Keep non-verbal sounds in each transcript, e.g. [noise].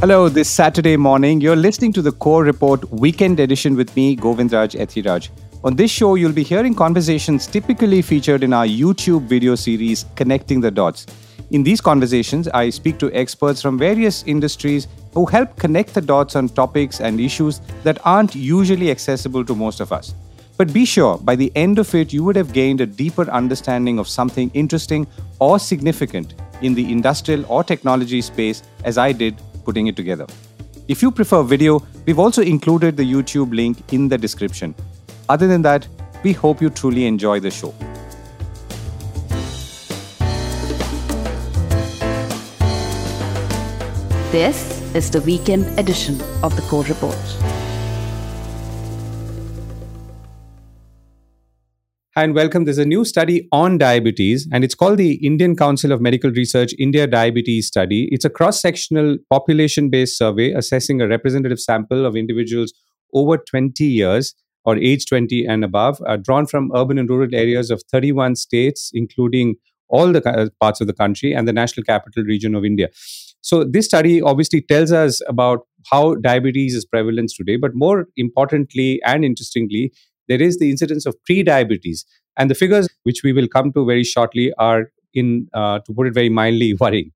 Hello, this Saturday morning, you're listening to the Core Report Weekend Edition with me, Govindraj Ethiraj. On this show, you'll be hearing conversations typically featured in our YouTube video series, Connecting the Dots. In these conversations, I speak to experts from various industries who help connect the dots on topics and issues that aren't usually accessible to most of us. But be sure, by the end of it, you would have gained a deeper understanding of something interesting or significant in the industrial or technology space as I did putting it together. If you prefer video, we've also included the YouTube link in the description. Other than that, we hope you truly enjoy the show. This is the weekend edition of the Core Report. And welcome. There's a new study on diabetes, and it's called the Indian Council of Medical Research India Diabetes Study. It's a cross sectional population based survey assessing a representative sample of individuals over 20 years or age 20 and above, uh, drawn from urban and rural areas of 31 states, including all the parts of the country and the national capital region of India. So, this study obviously tells us about how diabetes is prevalent today, but more importantly and interestingly, there is the incidence of pre-diabetes and the figures which we will come to very shortly are in uh, to put it very mildly [laughs] worrying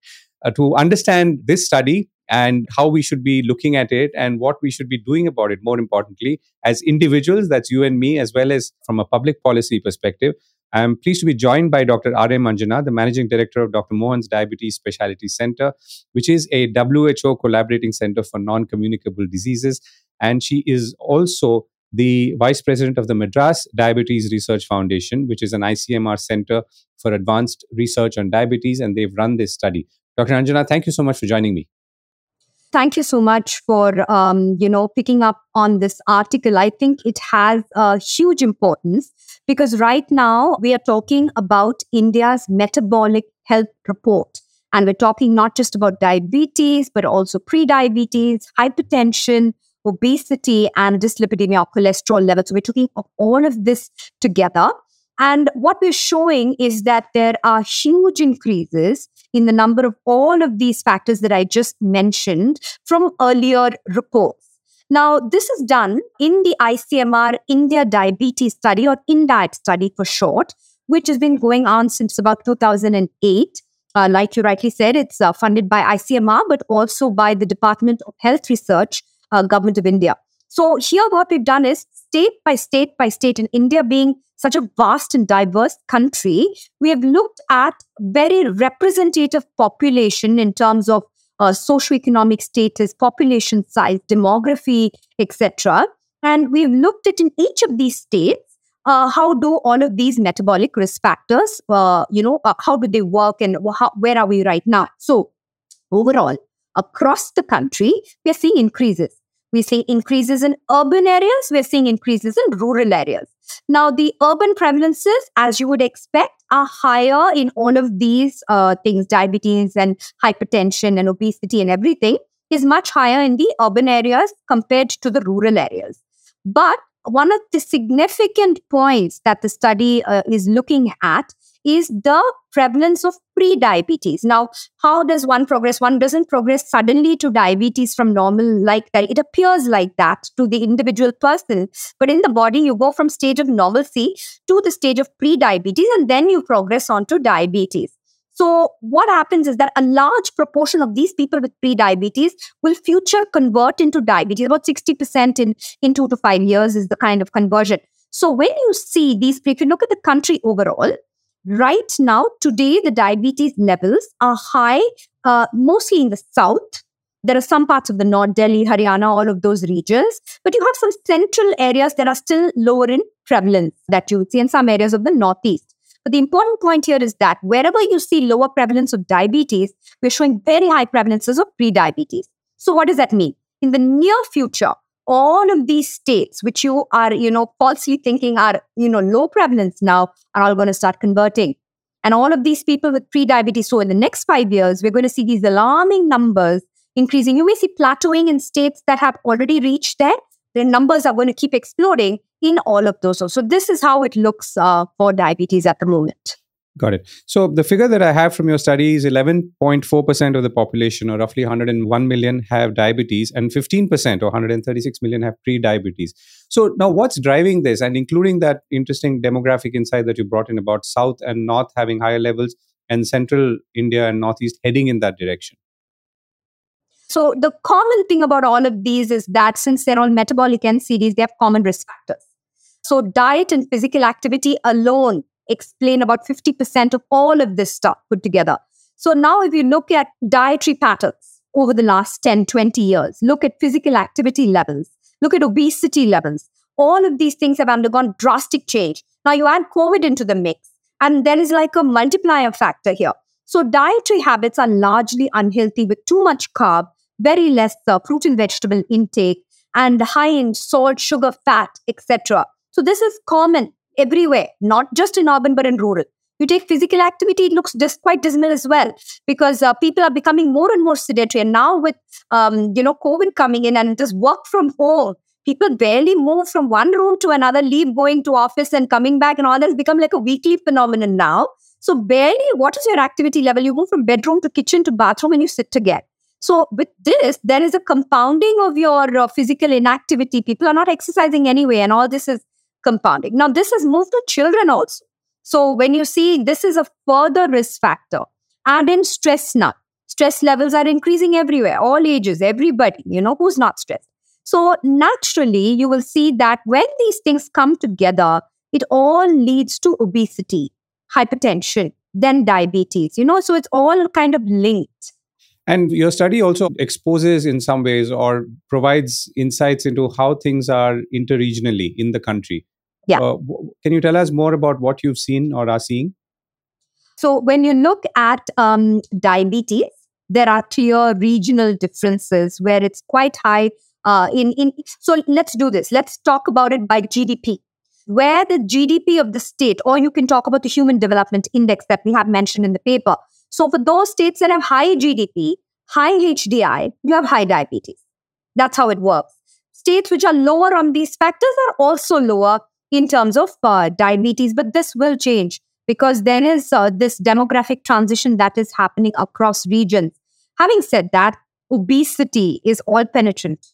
uh, to understand this study and how we should be looking at it and what we should be doing about it more importantly as individuals that's you and me as well as from a public policy perspective i'm pleased to be joined by dr r.m. anjana the managing director of dr mohan's diabetes specialty center which is a who collaborating center for non-communicable diseases and she is also the vice president of the Madras Diabetes Research Foundation, which is an ICMR center for advanced research on diabetes, and they've run this study. Dr. Anjana, thank you so much for joining me. Thank you so much for um, you know picking up on this article. I think it has a huge importance because right now we are talking about India's metabolic health report. And we're talking not just about diabetes, but also pre-diabetes, hypertension, obesity and dyslipidemia or cholesterol levels. So we're talking of all of this together. And what we're showing is that there are huge increases in the number of all of these factors that I just mentioned from earlier reports. Now, this is done in the ICMR India Diabetes Study or INDIAB study for short, which has been going on since about 2008. Uh, like you rightly said, it's uh, funded by ICMR, but also by the Department of Health Research uh, government of India. So here, what we've done is state by state by state, in India being such a vast and diverse country, we have looked at very representative population in terms of uh, socioeconomic status, population size, demography, etc. And we've looked at in each of these states uh, how do all of these metabolic risk factors, uh, you know, uh, how do they work and how, where are we right now? So overall, across the country, we are seeing increases. We're seeing increases in urban areas, we're seeing increases in rural areas. Now, the urban prevalences, as you would expect, are higher in all of these uh, things diabetes and hypertension and obesity and everything is much higher in the urban areas compared to the rural areas. But one of the significant points that the study uh, is looking at is the prevalence of pre-diabetes. Now, how does one progress? One doesn't progress suddenly to diabetes from normal like that. It appears like that to the individual person. But in the body, you go from stage of normalcy to the stage of pre-diabetes and then you progress on to diabetes. So what happens is that a large proportion of these people with pre-diabetes will future convert into diabetes. About 60% in, in two to five years is the kind of conversion. So when you see these, if you look at the country overall, Right now, today, the diabetes levels are high, uh, mostly in the south. There are some parts of the north, Delhi, Haryana, all of those regions. But you have some central areas that are still lower in prevalence that you would see in some areas of the northeast. But the important point here is that wherever you see lower prevalence of diabetes, we're showing very high prevalences of pre-diabetes. So what does that mean? In the near future, all of these states which you are you know falsely thinking are you know low prevalence now are all going to start converting. And all of these people with pre-diabetes so in the next five years we're going to see these alarming numbers increasing. You may see plateauing in states that have already reached there. The numbers are going to keep exploding in all of those so this is how it looks uh, for diabetes at the moment Got it. So the figure that I have from your study is 11.4% of the population, or roughly 101 million, have diabetes, and 15%, or 136 million, have pre-diabetes. So now, what's driving this, and including that interesting demographic insight that you brought in about South and North having higher levels, and Central India and Northeast heading in that direction? So the common thing about all of these is that since they're all metabolic NCDs, they have common risk factors. So diet and physical activity alone explain about 50% of all of this stuff put together. So now if you look at dietary patterns over the last 10, 20 years, look at physical activity levels, look at obesity levels, all of these things have undergone drastic change. Now you add COVID into the mix, and there is like a multiplier factor here. So dietary habits are largely unhealthy with too much carb, very less uh, fruit and vegetable intake, and high in salt, sugar, fat, etc. So this is common everywhere, not just in urban but in rural. You take physical activity, it looks just quite dismal as well because uh, people are becoming more and more sedentary. And now with um, you know COVID coming in and just work from home, people barely move from one room to another, leave going to office and coming back, and all that's become like a weekly phenomenon now. So barely, what is your activity level? You move from bedroom to kitchen to bathroom, and you sit again. So with this, there is a compounding of your uh, physical inactivity. People are not exercising anyway, and all this is compounding. Now, this has moved to children also. So when you see this is a further risk factor. Add in stress now. Stress levels are increasing everywhere, all ages, everybody, you know, who's not stressed. So naturally, you will see that when these things come together, it all leads to obesity, hypertension, then diabetes, you know, so it's all kind of linked. And your study also exposes, in some ways, or provides insights into how things are interregionally in the country. Yeah. Uh, can you tell us more about what you've seen or are seeing? So, when you look at um, diabetes, there are clear regional differences where it's quite high. Uh, in in so let's do this. Let's talk about it by GDP. Where the GDP of the state, or you can talk about the Human Development Index that we have mentioned in the paper, so for those states that have high GDP, high HDI, you have high diabetes. That's how it works. States which are lower on these factors are also lower in terms of uh, diabetes, but this will change because there is uh, this demographic transition that is happening across regions. Having said that, obesity is all penetrant.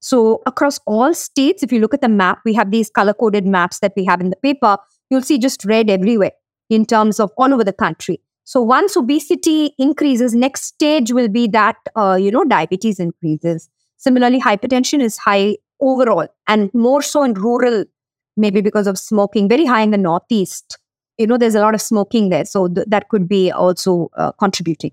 So, across all states, if you look at the map, we have these color coded maps that we have in the paper, you'll see just red everywhere in terms of all over the country. So once obesity increases, next stage will be that uh, you know diabetes increases. Similarly, hypertension is high overall, and more so in rural, maybe because of smoking. Very high in the northeast. You know, there's a lot of smoking there, so th- that could be also uh, contributing.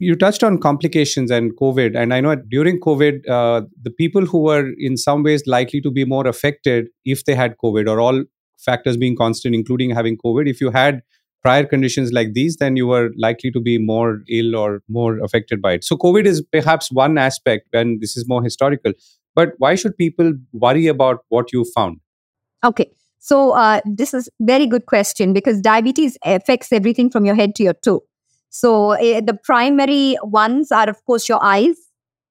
You touched on complications and COVID, and I know during COVID, uh, the people who were in some ways likely to be more affected if they had COVID, or all factors being constant, including having COVID. If you had prior conditions like these, then you were likely to be more ill or more affected by it. So, COVID is perhaps one aspect and this is more historical. But why should people worry about what you found? Okay. So, uh, this is very good question because diabetes affects everything from your head to your toe. So, uh, the primary ones are, of course, your eyes.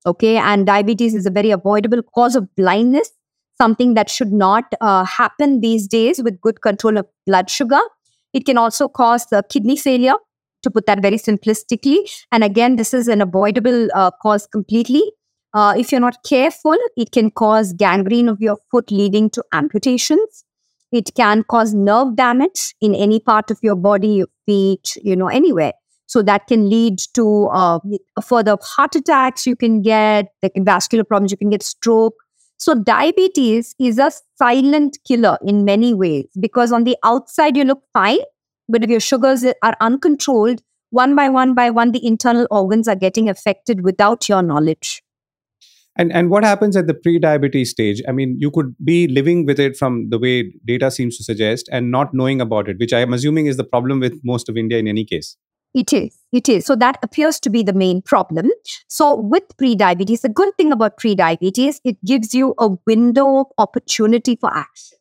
Okay. And diabetes is a very avoidable cause of blindness, something that should not uh, happen these days with good control of blood sugar. It can also cause the kidney failure, to put that very simplistically. And again, this is an avoidable uh, cause completely. Uh, if you're not careful, it can cause gangrene of your foot, leading to amputations. It can cause nerve damage in any part of your body, your feet, you know, anywhere. So that can lead to uh, further heart attacks you can get, like vascular problems, you can get stroke, so, diabetes is a silent killer in many ways because on the outside you look fine, but if your sugars are uncontrolled, one by one by one, the internal organs are getting affected without your knowledge. And and what happens at the pre-diabetes stage? I mean, you could be living with it from the way data seems to suggest and not knowing about it, which I am assuming is the problem with most of India in any case. It is. It is. So that appears to be the main problem. So with pre-diabetes, the good thing about pre-diabetes, it gives you a window of opportunity for action.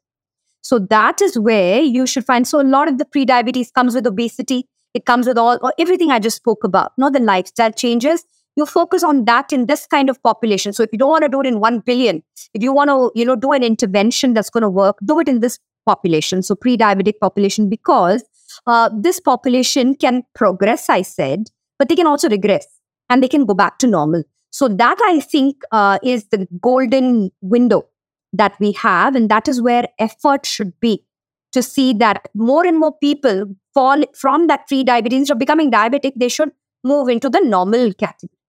So that is where you should find. So a lot of the pre-diabetes comes with obesity. It comes with all or everything I just spoke about. Not the lifestyle changes. You focus on that in this kind of population. So if you don't want to do it in one billion, if you want to, you know, do an intervention that's going to work, do it in this population. So pre-diabetic population because uh, this population can progress, I said, but they can also regress and they can go back to normal. So, that I think uh, is the golden window that we have. And that is where effort should be to see that more and more people fall from that pre diabetes or becoming diabetic, they should move into the normal category.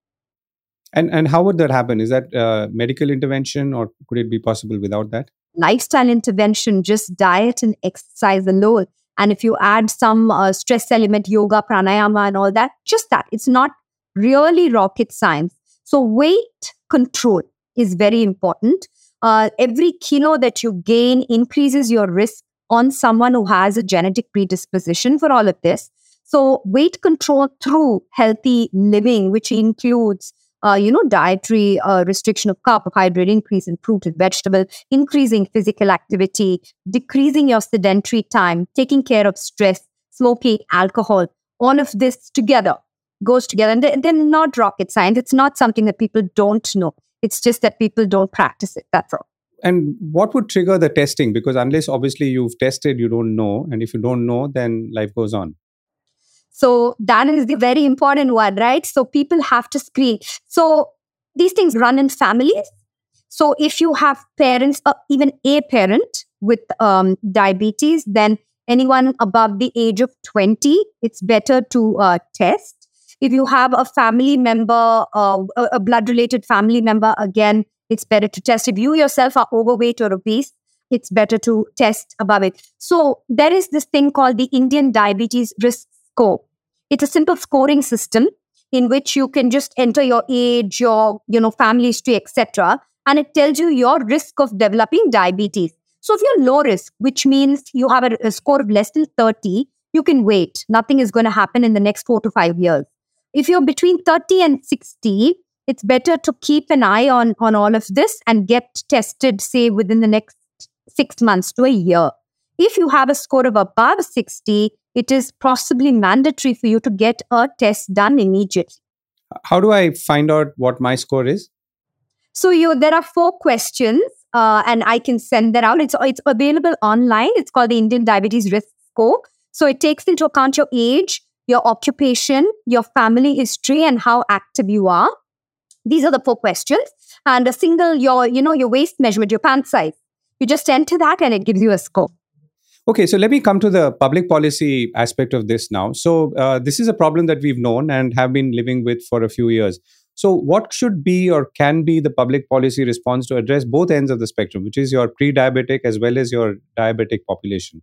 And, and how would that happen? Is that uh, medical intervention or could it be possible without that? Lifestyle intervention, just diet and exercise alone. And if you add some uh, stress element, yoga, pranayama, and all that, just that. It's not really rocket science. So, weight control is very important. Uh, every kilo that you gain increases your risk on someone who has a genetic predisposition for all of this. So, weight control through healthy living, which includes uh, you know, dietary uh, restriction of carbohydrate, increase in fruit and vegetable, increasing physical activity, decreasing your sedentary time, taking care of stress, smoking, alcohol, all of this together goes together. And they're, they're not rocket science. It's not something that people don't know. It's just that people don't practice it. That's all. And what would trigger the testing? Because unless obviously you've tested, you don't know. And if you don't know, then life goes on. So that is the very important one, right? So people have to screen. So these things run in families. So if you have parents, uh, even a parent with um, diabetes, then anyone above the age of 20, it's better to uh, test. If you have a family member, uh, a blood related family member, again, it's better to test. If you yourself are overweight or obese, it's better to test above it. So there is this thing called the Indian Diabetes Risk Score. It's a simple scoring system in which you can just enter your age, your you know family history, etc., and it tells you your risk of developing diabetes. So if you're low risk, which means you have a, a score of less than 30, you can wait. Nothing is going to happen in the next four to five years. If you're between 30 and 60, it's better to keep an eye on on all of this and get tested say within the next 6 months to a year if you have a score of above 60 it is possibly mandatory for you to get a test done immediately how do i find out what my score is so you there are four questions uh, and i can send that out it's it's available online it's called the indian diabetes risk score so it takes into account your age your occupation your family history and how active you are these are the four questions. And a single, your, you know, your waist measurement, your pant size. You just enter that and it gives you a score. Okay, so let me come to the public policy aspect of this now. So, uh, this is a problem that we've known and have been living with for a few years. So, what should be or can be the public policy response to address both ends of the spectrum, which is your pre diabetic as well as your diabetic population?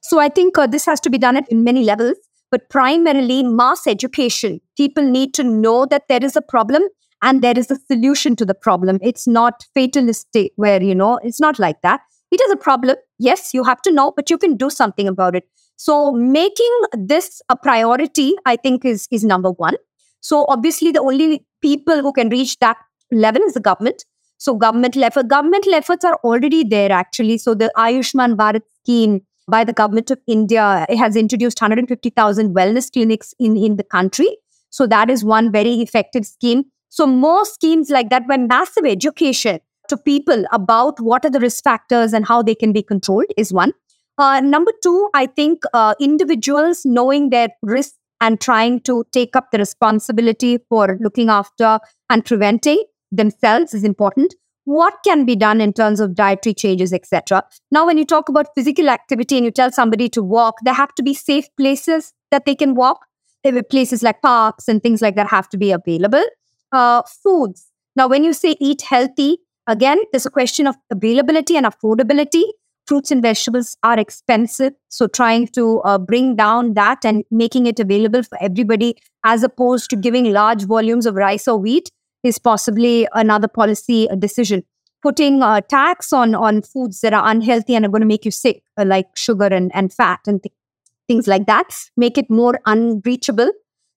So, I think uh, this has to be done at many levels, but primarily mass education. People need to know that there is a problem and there is a solution to the problem. It's not fatalistic, where, you know, it's not like that. It is a problem. Yes, you have to know, but you can do something about it. So making this a priority, I think, is, is number one. So obviously, the only people who can reach that level is the government. So governmental effort, governmental efforts are already there actually. So the Ayushman Bharat scheme by the government of India has introduced 150,000 wellness clinics in, in the country. So that is one very effective scheme. So, more schemes like that, where massive education to people about what are the risk factors and how they can be controlled is one. Uh, number two, I think uh, individuals knowing their risk and trying to take up the responsibility for looking after and preventing themselves is important. What can be done in terms of dietary changes, etc. Now, when you talk about physical activity and you tell somebody to walk, there have to be safe places that they can walk. There Places like parks and things like that have to be available uh, foods. Now, when you say eat healthy, again, there's a question of availability and affordability. Fruits and vegetables are expensive. So, trying to uh, bring down that and making it available for everybody as opposed to giving large volumes of rice or wheat is possibly another policy decision. Putting a tax on, on foods that are unhealthy and are going to make you sick, uh, like sugar and, and fat and th- things like that, make it more unreachable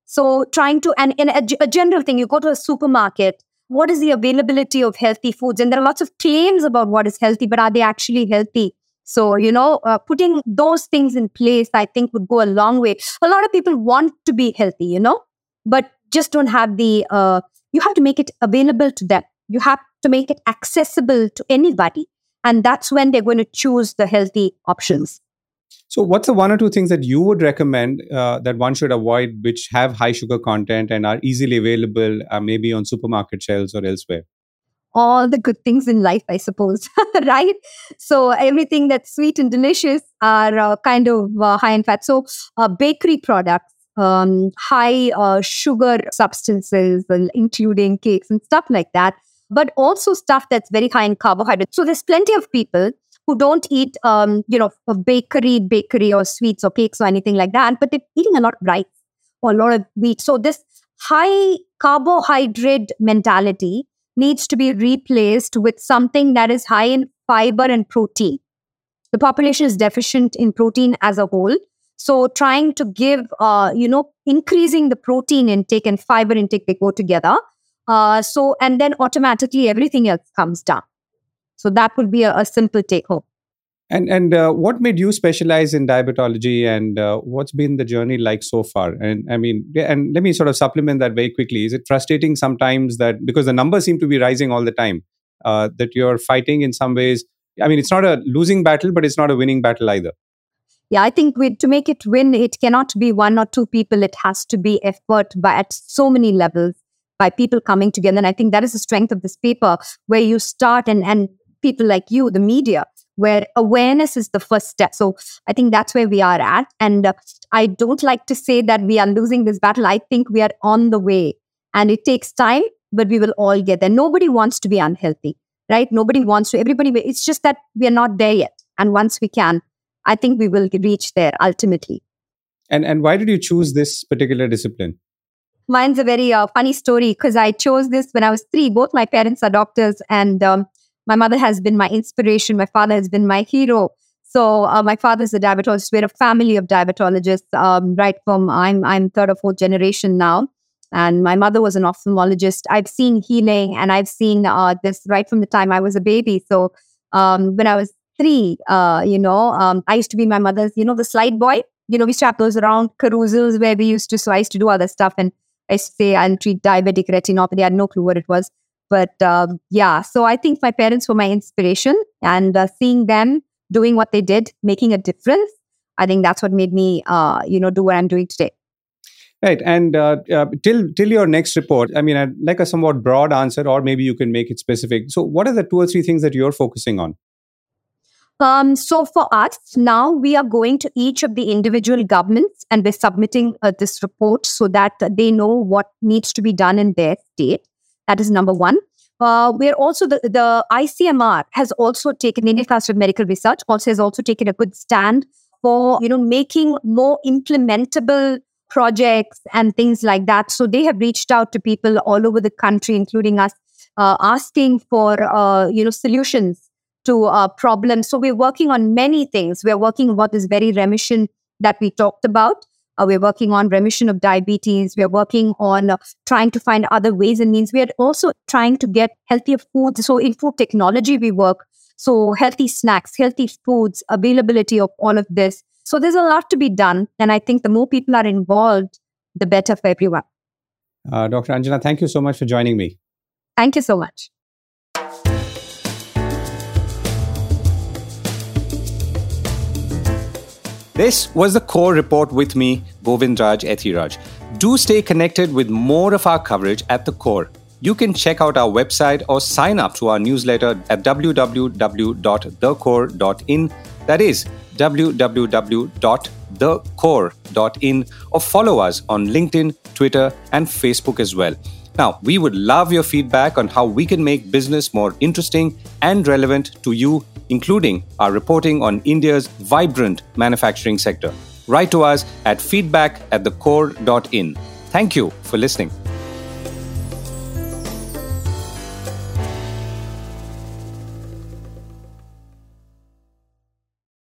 so trying to, and in a, a general thing, you go to a supermarket, what is the availability of healthy foods? And there are lots of claims about what is healthy, but are they actually healthy? So, you know, uh, putting those things in place, I think would go a long way. A lot of people want to be healthy, you know, but just don't have the, uh, you have to make it available to them. You have to make it accessible to anybody. And that's when they're going to choose the healthy options. So, what's the one or two things that you would recommend uh, that one should avoid, which have high sugar content and are easily available, uh, maybe on supermarket shelves or elsewhere? All the good things in life, I suppose, [laughs] right? So, everything that's sweet and delicious are uh, kind of uh, high in fat. So, uh, bakery products, um, high uh, sugar substances, including cakes and stuff like that, but also stuff that's very high in carbohydrates. So, there's plenty of people who don't eat, um, you know, a bakery, bakery or sweets or cakes or anything like that, but they're eating a lot of rice or a lot of wheat. So this high carbohydrate mentality needs to be replaced with something that is high in fiber and protein. The population is deficient in protein as a whole. So trying to give, uh, you know, increasing the protein intake and fiber intake, they go together. Uh, so, and then automatically everything else comes down. So that would be a, a simple take home. And and uh, what made you specialize in diabetology, and uh, what's been the journey like so far? And I mean, and let me sort of supplement that very quickly. Is it frustrating sometimes that because the numbers seem to be rising all the time, uh, that you're fighting in some ways? I mean, it's not a losing battle, but it's not a winning battle either. Yeah, I think we, to make it win, it cannot be one or two people. It has to be effort by at so many levels by people coming together. And I think that is the strength of this paper, where you start and and people like you, the media, where awareness is the first step. So I think that's where we are at. And uh, I don't like to say that we are losing this battle. I think we are on the way and it takes time, but we will all get there. Nobody wants to be unhealthy, right? Nobody wants to, everybody, it's just that we are not there yet. And once we can, I think we will reach there ultimately. And, and why did you choose this particular discipline? Mine's a very uh, funny story because I chose this when I was three. Both my parents are doctors, and um, my mother has been my inspiration. My father has been my hero. So uh, my father's a diabetologist. We're a family of diabetologists. Um, right from I'm I'm third or fourth generation now, and my mother was an ophthalmologist. I've seen healing, and I've seen uh, this right from the time I was a baby. So um, when I was three, uh, you know, um, I used to be my mother's, you know, the slide boy. You know, we have those around carousels where we used to. So I used to do other stuff, and I used to say I'll treat diabetic retinopathy. I had no clue what it was. But um, yeah, so I think my parents were my inspiration and uh, seeing them doing what they did, making a difference, I think that's what made me, uh, you know, do what I'm doing today. Right, and uh, uh, till till your next report, I mean, I'd like a somewhat broad answer, or maybe you can make it specific. So, what are the two or three things that you're focusing on? Um, so for us now, we are going to each of the individual governments and we're submitting uh, this report so that they know what needs to be done in their state. That is number one. Uh, we're also the, the ICMR has also taken Indian Council of Medical Research also has also taken a good stand for you know making more implementable projects and things like that. So they have reached out to people all over the country, including us, uh, asking for uh, you know solutions to uh, problems. So we're working on many things. We're working on what is very remission that we talked about. Uh, we're working on remission of diabetes. We're working on uh, trying to find other ways and means. We're also trying to get healthier foods. So in food technology, we work. So healthy snacks, healthy foods, availability of all of this. So there's a lot to be done. And I think the more people are involved, the better for everyone. Uh, Dr. Anjana, thank you so much for joining me. Thank you so much. This was the core report with me, Govindraj Ethiraj. Do stay connected with more of our coverage at the core. You can check out our website or sign up to our newsletter at www.thecore.in. That is www.thecore.in or follow us on LinkedIn, Twitter, and Facebook as well. Now, we would love your feedback on how we can make business more interesting and relevant to you including our reporting on India's vibrant manufacturing sector. Write to us at feedback at thecore.in. Thank you for listening.